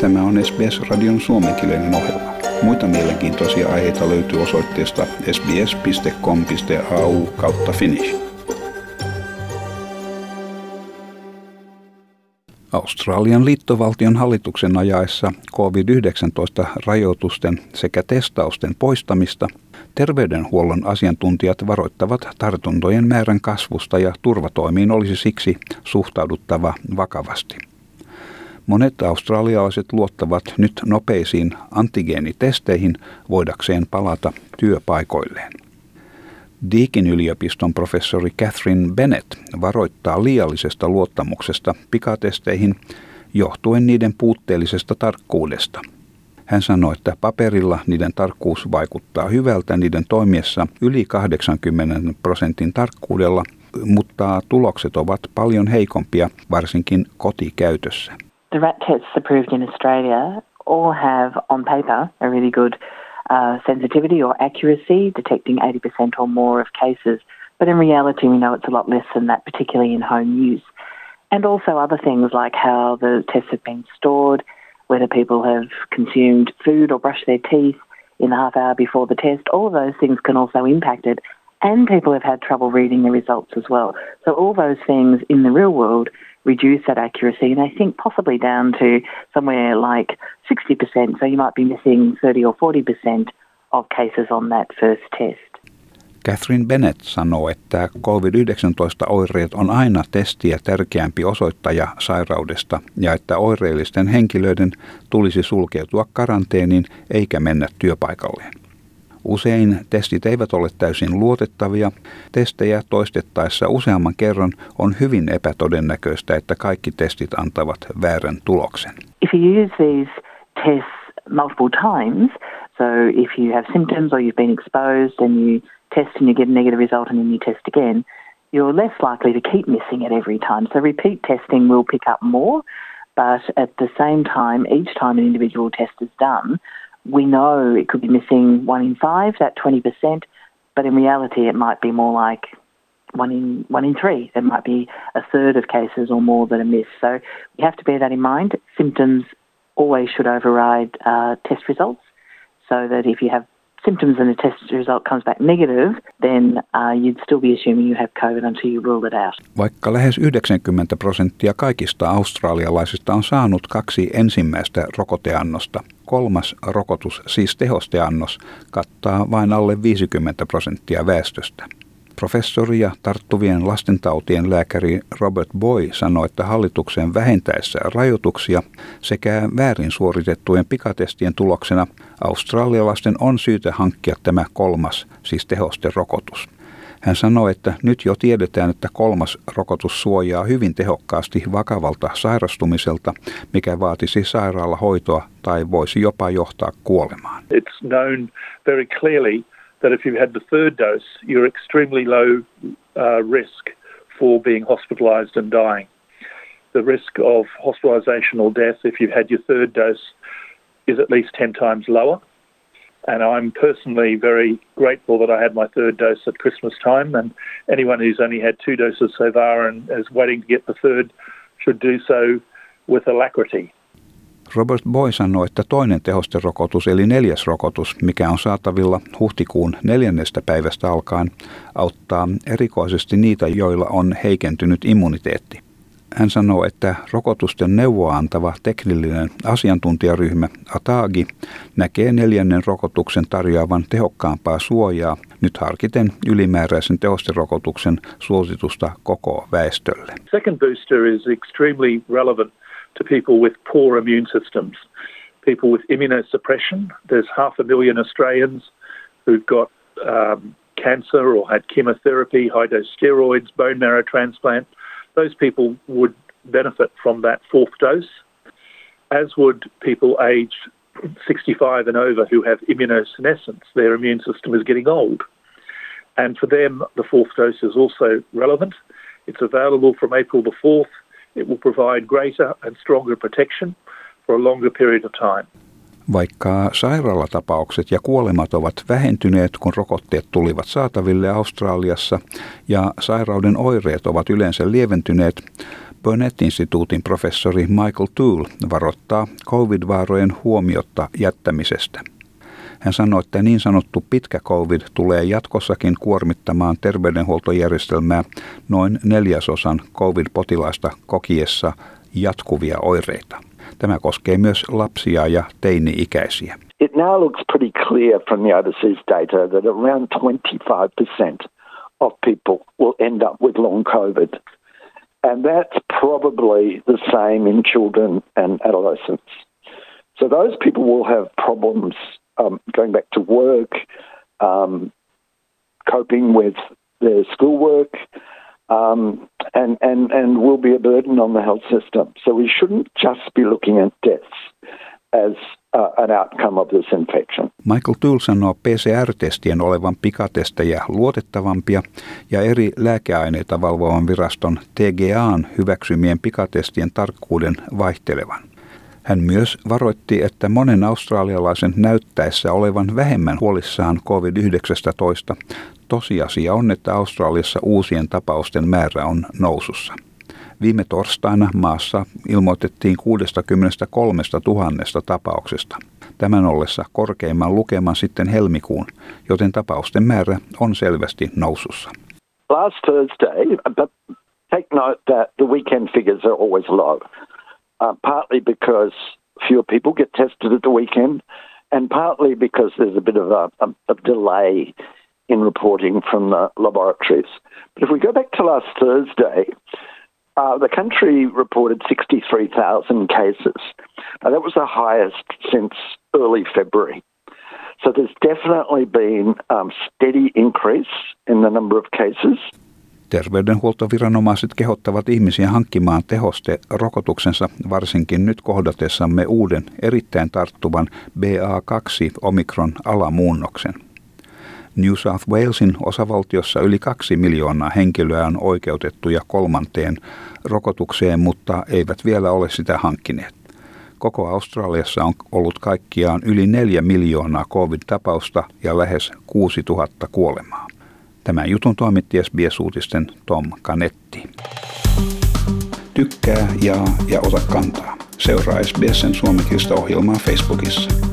Tämä on SBS-radion suomenkielinen ohjelma. Muita mielenkiintoisia aiheita löytyy osoitteesta sbs.com.au kautta finnish. Australian liittovaltion hallituksen ajaessa COVID-19-rajoitusten sekä testausten poistamista terveydenhuollon asiantuntijat varoittavat tartuntojen määrän kasvusta ja turvatoimiin olisi siksi suhtauduttava vakavasti. Monet australialaiset luottavat nyt nopeisiin antigeenitesteihin voidakseen palata työpaikoilleen. Deakin yliopiston professori Catherine Bennett varoittaa liiallisesta luottamuksesta pikatesteihin johtuen niiden puutteellisesta tarkkuudesta. Hän sanoi, että paperilla niiden tarkkuus vaikuttaa hyvältä niiden toimiessa yli 80 prosentin tarkkuudella, mutta tulokset ovat paljon heikompia, varsinkin kotikäytössä. The rat tests approved in Australia all have on paper a really good uh, sensitivity or accuracy, detecting 80% or more of cases. But in reality, we know it's a lot less than that, particularly in home use. And also other things like how the tests have been stored, whether people have consumed food or brushed their teeth in the half hour before the test. All of those things can also impact it. And people have had trouble reading the results as well. So all those things in the real world reduce that accuracy, and I think possibly down to somewhere like 60%. So you might be missing 30 or 40% of cases on that first test. Catherine Bennett sanoo, että COVID-19-oireet on aina testiä tärkeämpi osoittaja sairaudesta ja että oireellisten henkilöiden tulisi sulkeutua karanteeniin eikä mennä työpaikalleen. Usein testit eivät ole täysin luotettavia. Testejä toistettaessa useamman kerran on hyvin epätodennäköistä, että kaikki testit antavat väärän tuloksen. If you use these tests multiple times, so if you have symptoms or you've been exposed and you test and you get a negative result and then you test again, you're less likely to keep missing it every time. So repeat testing will pick up more, but at the same time, each time an individual test is done, we know it could be missing one in five, that 20%, but in reality, it might be more like one in one in three. There might be a third of cases or more that are missed. So we have to bear that in mind. Symptoms always should override uh, test results, so that if you have symptoms and the test result comes back negative, then uh, you'd still be assuming you have COVID until you rule it out. Vaikka lähes 90 prosenttia kaikista australialaisista on saanut kaksi ensimmäistä rokoteannosta, kolmas rokotus, siis tehosteannos, kattaa vain alle 50 prosenttia väestöstä. Professori ja tarttuvien lastentautien lääkäri Robert Boy sanoi, että hallituksen vähentäessä rajoituksia sekä väärin suoritettujen pikatestien tuloksena australialaisten on syytä hankkia tämä kolmas, siis tehosterokotus. Hän sanoi, että nyt jo tiedetään, että kolmas rokotus suojaa hyvin tehokkaasti vakavalta sairastumiselta, mikä vaatisi sairaalahoitoa tai voisi jopa johtaa kuolemaan. It's known very clearly that if you had the third dose, you're extremely low uh, risk for being hospitalized and dying. The risk of hospitalization or death if you've had your third dose is at least 10 times lower. And I'm personally very grateful that I had my third dose at Christmas time. And anyone who's only had two doses so far and is waiting to get the third should do so with alacrity. Robert Boy sanoi, että toinen tehosterokotus eli neljäs rokotus, mikä on saatavilla huhtikuun neljännestä päivästä alkaen, auttaa erikoisesti niitä, joilla on heikentynyt immuniteetti. Hän sanoo, että rokotusten neuvoa antava teknillinen asiantuntijaryhmä ATAGI näkee neljännen rokotuksen tarjoavan tehokkaampaa suojaa nyt harkiten ylimääräisen tehosterokotuksen suositusta koko väestölle. Second booster is extremely relevant to people with poor immune systems, people with immunosuppression. There's half a million Australians who've got um, cancer or had chemotherapy, high dose steroids, bone marrow transplant. Those people would benefit from that fourth dose, as would people aged 65 and over who have immunosenescence. Their immune system is getting old. And for them, the fourth dose is also relevant. It's available from April the 4th it will provide greater and stronger protection for a longer period of time. Vaikka sairaalatapaukset ja kuolemat ovat vähentyneet, kun rokotteet tulivat saataville Australiassa ja sairauden oireet ovat yleensä lieventyneet, Burnett-instituutin professori Michael Toole varoittaa covid-vaarojen huomiotta jättämisestä. Hän sanoi, että niin sanottu pitkä covid tulee jatkossakin kuormittamaan terveydenhuoltojärjestelmää noin neljäsosan covid-potilaista kokiessa jatkuvia oireita. Tämä koskee myös lapsia ja teini-ikäisiä. It now looks pretty clear from the overseas data that around 25% of people will end up with long COVID. And that's probably the same in children and adolescents. So those people will have problems um, going back to work, um, coping with their schoolwork, um, and, and, and will be a burden on the health system. So we shouldn't just be looking at deaths as uh, an outcome of this infection. Michael Toole sanoo PCR-testien olevan pikatestejä luotettavampia ja eri lääkeaineita valvovan viraston TGAn hyväksymien pikatestien tarkkuuden vaihtelevan. Hän myös varoitti, että monen australialaisen näyttäessä olevan vähemmän huolissaan COVID-19. Tosiasia on, että Australiassa uusien tapausten määrä on nousussa. Viime torstaina maassa ilmoitettiin 63 000 tapauksesta. Tämän ollessa korkeimman lukeman sitten helmikuun, joten tapausten määrä on selvästi nousussa. Last Thursday, but take note that the weekend figures are always low. Uh, partly because fewer people get tested at the weekend, and partly because there's a bit of a, a, a delay in reporting from the laboratories. But if we go back to last Thursday, uh, the country reported 63,000 cases. Now, that was the highest since early February. So there's definitely been um, steady increase in the number of cases. Terveydenhuoltoviranomaiset kehottavat ihmisiä hankkimaan tehoste rokotuksensa varsinkin nyt kohdatessamme uuden erittäin tarttuvan BA2 omikron alamuunnoksen. New South Walesin osavaltiossa yli kaksi miljoonaa henkilöä on oikeutettuja kolmanteen rokotukseen, mutta eivät vielä ole sitä hankkineet. Koko Australiassa on ollut kaikkiaan yli neljä miljoonaa covid-tapausta ja lähes 6000 kuolemaa. Tämän jutun toimitti SBS-uutisten Tom Kanetti. Tykkää, jaa ja ota kantaa. Seuraa SBSn suomenkielistä ohjelmaa Facebookissa.